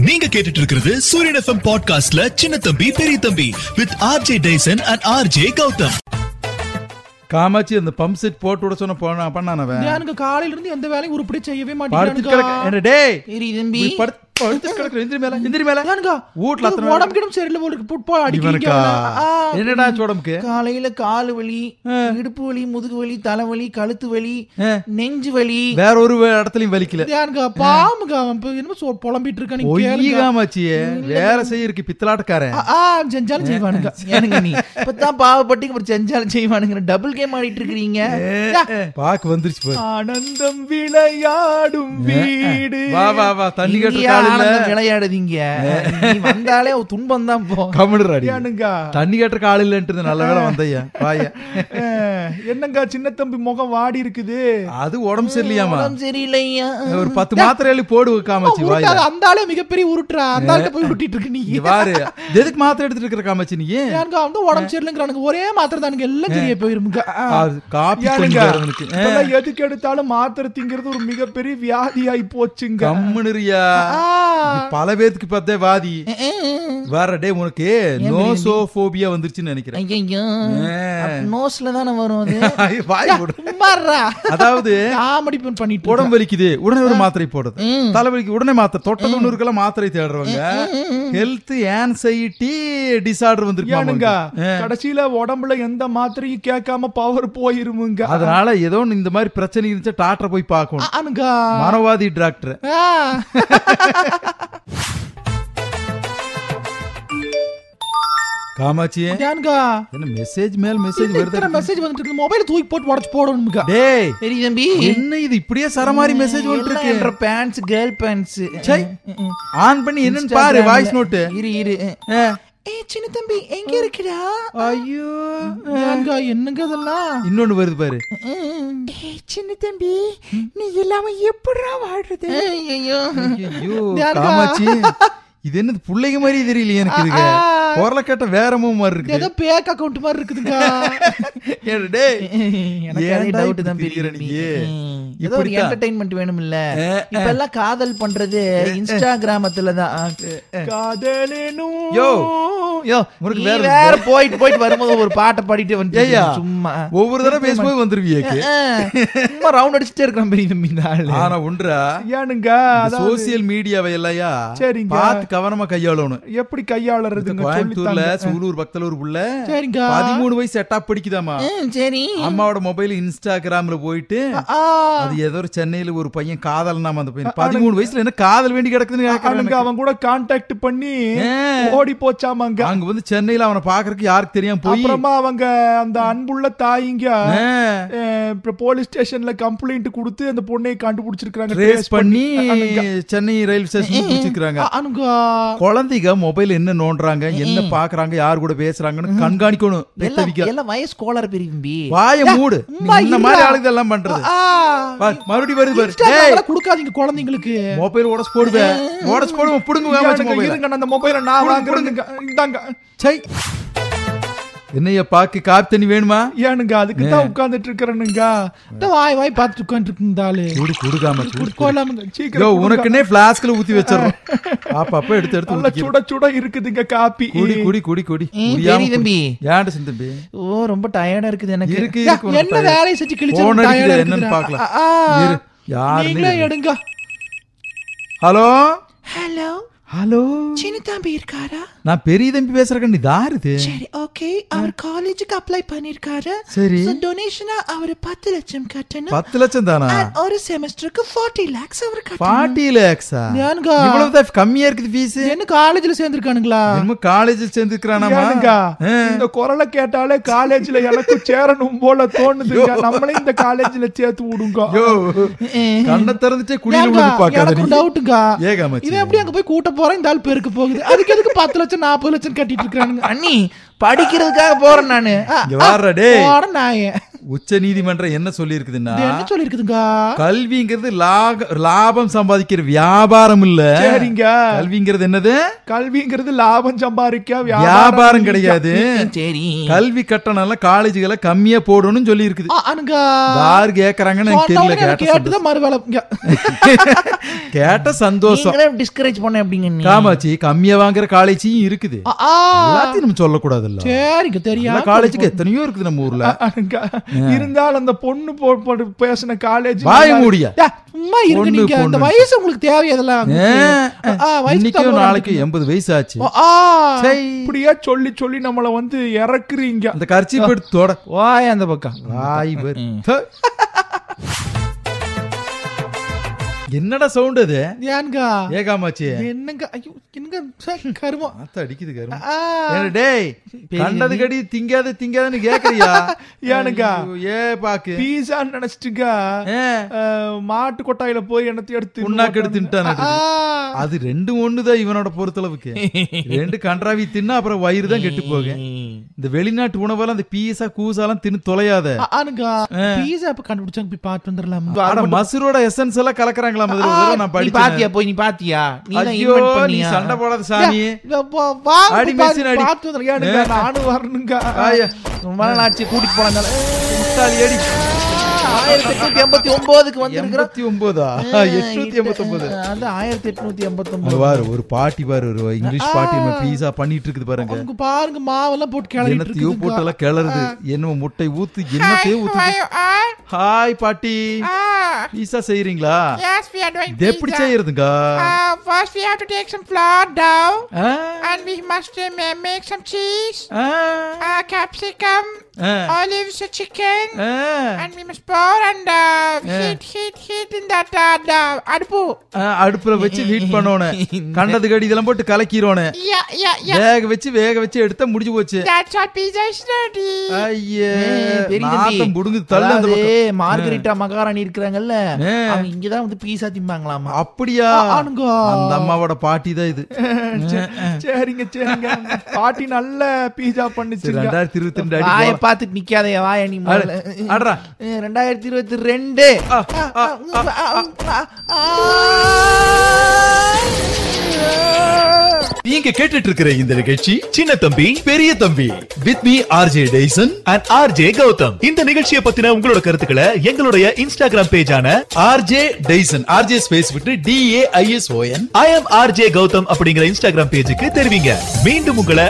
நீங்க கேட்டுட்டு இருக்கிறது சூரியன் எஃப்எம் பாட்காஸ்ட்ல சின்ன தம்பி பெரிய தம்பி with RJ Daison and RJ Gautam. Kamatchi அந்த பம்ப் செட் போட்டு விட சொன்ன போனா பண்ணானவன்? எனக்கு காலையில இருந்து எந்த வேலையும் உருப்படி செய்யவே என்ன டேய்? காலையில கால் வலி இடுப்பு வலி முதுகு வலி தலைவலி கழுத்து வலி. நெஞ்சு வலி. வேற ஒரு இடத்துலயும் வலிக்கல. சொ- புலம்பிட்டு இருக்கான் வேற செய்ய இருக்கு பித்தலாட்டக்காரன். செஞ்சாலும் செய்வானுங்க. ஏனுங்க நீ? இப்பதான் பாவப்பட்டு அப்புறம் செஞ்சாலும் செய்வானுங்க டபுள் கேம் ஆடிட்டு இருக்கிறீங்க. பாக்கு வந்துருச்சு ஆனந்தம் விளையாடும் வீடு. வா, வா, வா, தண்ணி கட்டுற விளையாடுதீங்க வந்தாலே துன்பம் தான் போ. கமடுறாடி ஏனுங்க. தண்ணி கட்டுற கால் இல்லன்ட்டு நல்ல வேலை வந்தையா வாயா. என்னங்க சின்ன தம்பி முகம் வாடி இருக்குது? அது உடம்பு சரியில்லையாமா உடம்பு சரியில்லையா? ஒரு பத்து மாத்திரை எழுதி போடு காமாட்சி வாயா அந்த ஆளே மிகப்பெரிய உருட்டுறா அந்த ஆள்கிட்ட போய் உருட்டிட்டு இருக்கு நீ. பாரு. எதுக்கு மாத்திரை எடுத்துட்டு இருக்கிற காமாட்சி நீ? ஏனுங்க வந்து உடம்பு சரியில்லைங்கிறானுங்க. ஒரே மாத்திரை தானுங்க. எல்லாம் சரியா போயிருமுங்க. காப்பி எதுக்கு எடுத்தாலும் மாத்திரை திங்கிறது ஒரு மிகப்பெரிய வியாதியாய் போச்சுங்க. கம்முனுரியா பல பேத்துக்கு பார்த்தே வாதி. வேற டே உனக்கு நோசோபோபியா வந்துருச்சுன்னு நினைக்கிறேன். நோஸ்ல தானே வரும் அது? வாய் அதாவது காமெடி பண்ணிட்டு உடம்பு வலிக்குது உடனே ஒரு மாத்திரை போடுறது. தலைவலிக்கு உடனே மாத்திரை தொட்ட தொண்ணூறுக்கெல்லாம் மாத்திரை தேடுறவங்க. ஹெல்த் ஆன்சைட்டி டிசார்டர் ஏனுங்க வந்திருக்கு கடைசியில உடம்புல எந்த மாத்திரையும் கேட்காம பவர் போயிருமுங்க. அதனால ஏதோ இந்த மாதிரி பிரச்சனை இருந்துச்சா டாக்டரை போய் பார்க்கணும். மனவாதி டாக்டர் ஆ. காமாட்சி ஏனுங்க என்ன மெசேஜ் மேல் மெசேஜ் வருது? மெசேஜ் வந்துட்டு இருக்கு மொபைல் தூக்கி போட்டு உடச்சு போடணுமுங்க டேய் சரி தம்பி. என்ன இது? இப்படியே சரமாரி மெசேஜ் வந்துட்டு என்ற இருக்கு. பேண்ட்ஸ் கேர்ள் பேண்ட்ஸ் சை. ஆன் பண்ணி என்னன்னு பாரு வாய்ஸ் நோட்டு இரு இரு. ஏய் சின்ன தம்பி எங்க இருக்கிறா? ஐயோ. ஏனுங்க என்னங்க அதெல்லாம் இன்னொன்னு வருது பாரு. ஏய் சின்ன தம்பி நீ இல்லாம எப்படிடா வாழ்றது? ஐயோ ஐயோ? காமாட்சி இது என்னது புள்ளைங்க மாதிரி தெரியலையே எனக்கு இதுக்கு. குரலை கேட்ட வேற மூவ் மாதிரி இருக்குது. ஏதோ பேக் அக்கவுண்ட் மாதிரி இருக்குதுங்க. ஏதோ ஒரு. என்டர்டைன்மெண்ட் வேணும் இல்ல இப்ப எல்லாம் காதல் பண்றது இன்ஸ்டாகிராமத்துல தான். காதலேனும். யோ வேற வேற போயிட்டு போயிட்டு வரும்போது ஒரு பாட்டை பாடிட்டு வந்து சும்மா. ஒவ்வொரு தடவை பேசும்போது வந்துருவியேக்கு அஹ், சும்மா ரவுண்ட் அடிச்சுட்டே இருக்கிறான் பெரிய தம்பி இந்த ஆளு. ஆனா ஒன்றா? ஏனுங்க சோசியல் மீடியாவை இல்லையா சரிங்க. பார்த்து கவனமா கையாளணும். எப்படி கையாளுறதுங்க கோயம்புத்தூர்ல. சூலூர் புள்ள சரிங்க. பதிமூணு வயசு செட்டப் படிக்குதாமா சரி. அம்மாவோட மொபைல் இன்ஸ்டாகிராம்ல போயிட்டு அது ஏதோ ஒரு சென்னையில ஒரு பையன் காதல் நாம அந்த பையன். பதிமூணு வயசுல என்ன காதல் வேண்டி கிடக்குதுன்னு. அவன் கூட கான்டாக்ட் பண்ணி. ஓடி போச்சாமாங்க. அங்க வந்து சென்னையில அவனை பாக்குறதுக்கு யாருக்கு தெரியாம போய் அப்புறமா அவங்க அந்த அன்புள்ள தாயிங்க போலீஸ் ஸ்டேஷன்ல கம்ப்ளைண்ட் கொடுத்து அந்த பொண்ணையை கண்டுபிடிச்சிருக்காங்க ட்ரேஸ் பண்ணி சென்னை ரயில் ஸ்டேஷன் பிடிச்சிருக்காங்க அனுங்க. குழந்தைங்க மொபைல் என்ன நோண்டுறாங்க என்ன பாக்குறாங்க யார் கூட பேசுறாங்கன்னு கண்காணிக்கணும் எல்லாம் வயசு கோளாறு பெரிய தம்பி வாய மூடு. இந்த மாதிரி. ஆளுங்க எல்லாம் பண்றது மறுபடியும் வருது பாரு. கொடுக்காதீங்க குழந்தைங்களுக்கு. மொபைல் உடச்சு போடுவேன் உடச்சு போடுவேன் புடுங்க இருங்க அந்த மொபைலை நான் வாங்குறேங்க இந்தாங்க. சை என்னைய பாக்கு காப்பி தண்ணி வேணுமா? ஏனுங்க அதுக்கு தான் உட்கார்ந்துட்டு இருக்கிறேனுங்க இந்த வாய் வாய் பார்த்துட்டு உட்காந்துருக்கு இந்த ஆளு குடு. குடுக்காம கொள்ளாமங்க யோ சீக்கிரம் உனக்குன்னே பிளாஸ்க்ல ஊத்தி வச்சிடறோம். அப்ப அப்ப எடுத்து எடுத்து நல்ல. சுட சுட இருக்குதுங்க காப்பி. குடி குடி குடி குடி. ம், முடியாம பெரிய தம்பி. ஏன்டா சிந்தம்பி? ஓ ரொம்ப டயர்டா இருக்குது எனக்கு. இருக்கு, என்ன tired. வேலையை செஞ்சு கிழிச்சு இருக்குதுடா. என்னன்னு பார்க்கலாம். யாருன்னு. எடுங்க. Hello hello hello? சின்ன தம்பி இருக்காரா? நான் பெரிய தம்பி பேசுறேன் நீ தாருது சரி ஓகே அவர் காலேஜுக்கு அப்ளை பண்ணிருக்காரு. சரி. டொனேஷனா அவர் பத்து லட்சம் கட்டணும். பத்து லட்சம் தானா? ஒரு செமஸ்டருக்கு ஃபார்ட்டி லேக்ஸ் அவர் ஃபார்ட்டி லேக்ஸா ஏனுங்க? இவ்வளவு தான் கம்மியா இருக்குது ஃபீஸ் என்ன காலேஜ்ல சேர்ந்திருக்கானுங்களா? என்னமோ காலேஜில் சேர்ந்துக்கிறானாமா ஏனுங்க? இந்த குரலை கேட்டாலே காலேஜ்ல எனக்கு சேரணும் போல தோணுதுங்க. நம்மளே இந்த காலேஜ்ல சேர்த்து விடுங்க. கண்ணை திறந்துட்டே குடியில விழுந்து டவுட்டுங்க ஏகாமச்சி இவன் எப்படி அங்க போய் கூட்ட போறேன் இந்த ஆள் பெருக்க போகுது. அதுக்கு எதுக்கு பத்து லட்சம் நாற்பது லட்சம் கட்டிட்டு இருக்கானுங்க அண்ணி படிக்கிறதுக்காக போறேன் நானு. போறேன் நாயே. உச்ச நீதிமன்றம் என்ன சொல்லி இருக்குதுன்னா இது என்ன சொல்லி இருக்குதுங்க கல்விங்கிறது லாபம் சம்பாதிக்கிற வியாபாரம் இல்ல. சரிங்க. கல்விங்கிறது என்னது? கல்விங்கிறது லாபம் சம்பாதிக்க வியாபாரம். கிடையாது. சரி. கல்வி கட்டணம் எல்லாம் காலேஜுகளை கம்மியா போடணும்னு சொல்லி இருக்குது யார் கேக்குறாங்கன்னு எனக்கு தெரியல கேட்டுதான் மறுவேலை. கேட்ட சந்தோஷம். discourage பண்ண எப்படிங்க நீ? காமாச்சி கம்மியா வாங்குற காலேஜும் இருக்குது. எல்லாத்தையும் நம்ம சொல்லக்கூடாதுல்ல. சரிங்க தெரியா காலேஜுக்கு எத்தனையோ இருக்குது நம்ம ஊர்ல. இருந்தாலும் அந்த பொண்ணு போட்டு பேசின காலேஜ் வாய மூடியா? சும்மா பொண்ணு, நீங்க. பொண்ணு. வயசு உங்களுக்கு தேவை அதெல்லாம் இன்னைக்கும் நாளைக்கும் எண்பது வயசு ஆச்சு. இப்படியே சொல்லி சொல்லி நம்மள வந்து இறக்குறீங்க. அந்த கர்ச்சி எடுத்து தொட. வாய் அந்த பக்கம். வாய் என்னடா சவுண்ட் அது? ஏன்ங்க ஏகாமாச்சி என்னங்க? ஐயோ என்னங்க? கருமம். ஆத்த அடிக்குது கரும ஆ. ஏன்னா டேய் கண்டது கடி திங்காத திங்காதன்னு கேக்குறியா? ஏனுக்கா? ஐயோ, ஏ பாக்கு. பீஸா நினைச்சிட்டுங்க. மாட்டு கொட்டாயில போய் என்னத்தை எடுத்து புண்ணாக்கு எடுத்து தின்ட்டான் ஆ. அது. ரெண்டு ஒண்ணுதான் இவனோட பொறுத்தளவுக்கு. ரெண்டு கன்றாவி தின்னா அப்புறம் வயிறு தான் கெட்டு போக இந்த வெளிநாட்டு உணவெல்லாம் அந்த பீஸா கூசாலாம் தின்னு தொலையாத. பீஸா இப்ப கண்டுபிடிச்சாங்க? போய் பார்த்து வந்துடலாம் மசுரோட எசன்ஸ் எல்லாம் கலக்குறாங்களா. நான் நீ பாத்தியா போய் நீ பாத்தியா? நீ பண்ணியா? சண்டை போடாத சாமி. அடி மெஷின் அடி. பார்த்து வந்துடலாம். ஏனுங்க, நானும் வரணுங்க. ஆச்சு கூட்டிட்டு போனாங்க முட்டாளி அடி ஆயிரத்தி எட்நூத்தி எண்பத்தி ஒன்பதுக்கு வந்திருக்கிறோம் எண்பத்தி ஒன்பதா எட்நூத்தி எண்பத்தி ஒன்பது அது ஆயிரத்தி எட்நூத்தி எண்பத்தி ஒன்பது பாரு ஒரு பாட்டி பாரு ஒரு இங்கிலீஷ் பாட்டி பீஸா பண்ணிட்டு இருக்குது பாருங்க. பாருங்க மாவெல்லாம் போட்டு கிளறிட்டு என்னத்தையோ. போட்டு எல்லாம் கிளறுது. என்னமோ முட்டை ஊத்து என்னத்தையோ ஊத்து ஹாய் பாட்டி. பீஸா செய்யறீங்களா Yes, we are doing இது எப்படி pizza. செய்யறதுங்க Uh, first, we have to take some flour dough, ah, and we must uh, ma- make some cheese, ah, uh, capsicum, ah, olives, uh, chicken, and we must pour and uh, heat, heat, heat in that uh, the அடுப்பு. அடுப்புல வச்சு heat பண்ணோணும் கண்டது கடி இதெல்லாம் போட்டு கலக்கிறோணும் Yeah, yeah, yeah. வேக வச்சு வேக வச்சு எடுத்தா முடிஞ்சு போச்சு That's our pizza is ready. ஐயே. நாத்தம் புடுங்குது தள்ளு அந்த பக்கம் மார்கரிட்டா மகாராணி இருக்கிறாங்கல்ல. அவங்க இங்கதான் வந்து பீஸா திம்பாங்களாமா அப்படியா ஆனுங்க. அந்த அம்மாவோட பாட்டி தான் இது சரிங்க சரிங்க பாட்டி நல்ல பீஸா இருபத்தி ரெண்டு அடி வாய போலாம். பார்த்துட்டு நிக்காதே வாய நீ ரெண்டாயிரத்தி இருபத்தி ரெண்டு. நீங்க கேட்டுட்டு இருக்கிற இந்த நிகழ்ச்சி சின்ன தம்பி பெரிய தம்பி. With me RJ Daison and RJ Gautam இந்த நிகழ்ச்சியை பத்தின உங்களோட கருத்துக்களை எங்களுடைய இன்ஸ்டாகிராம் பேஜான ஆர்ஜே டெய்சன் ஆர்ஜே ஸ்பேஸ் விட்டு T A I S O N I M RJ Gautam அப்படிங்கிற இன்ஸ்டாகிராம் பேஜுக்கு தெரிவிங்க. மீண்டும் உங்களை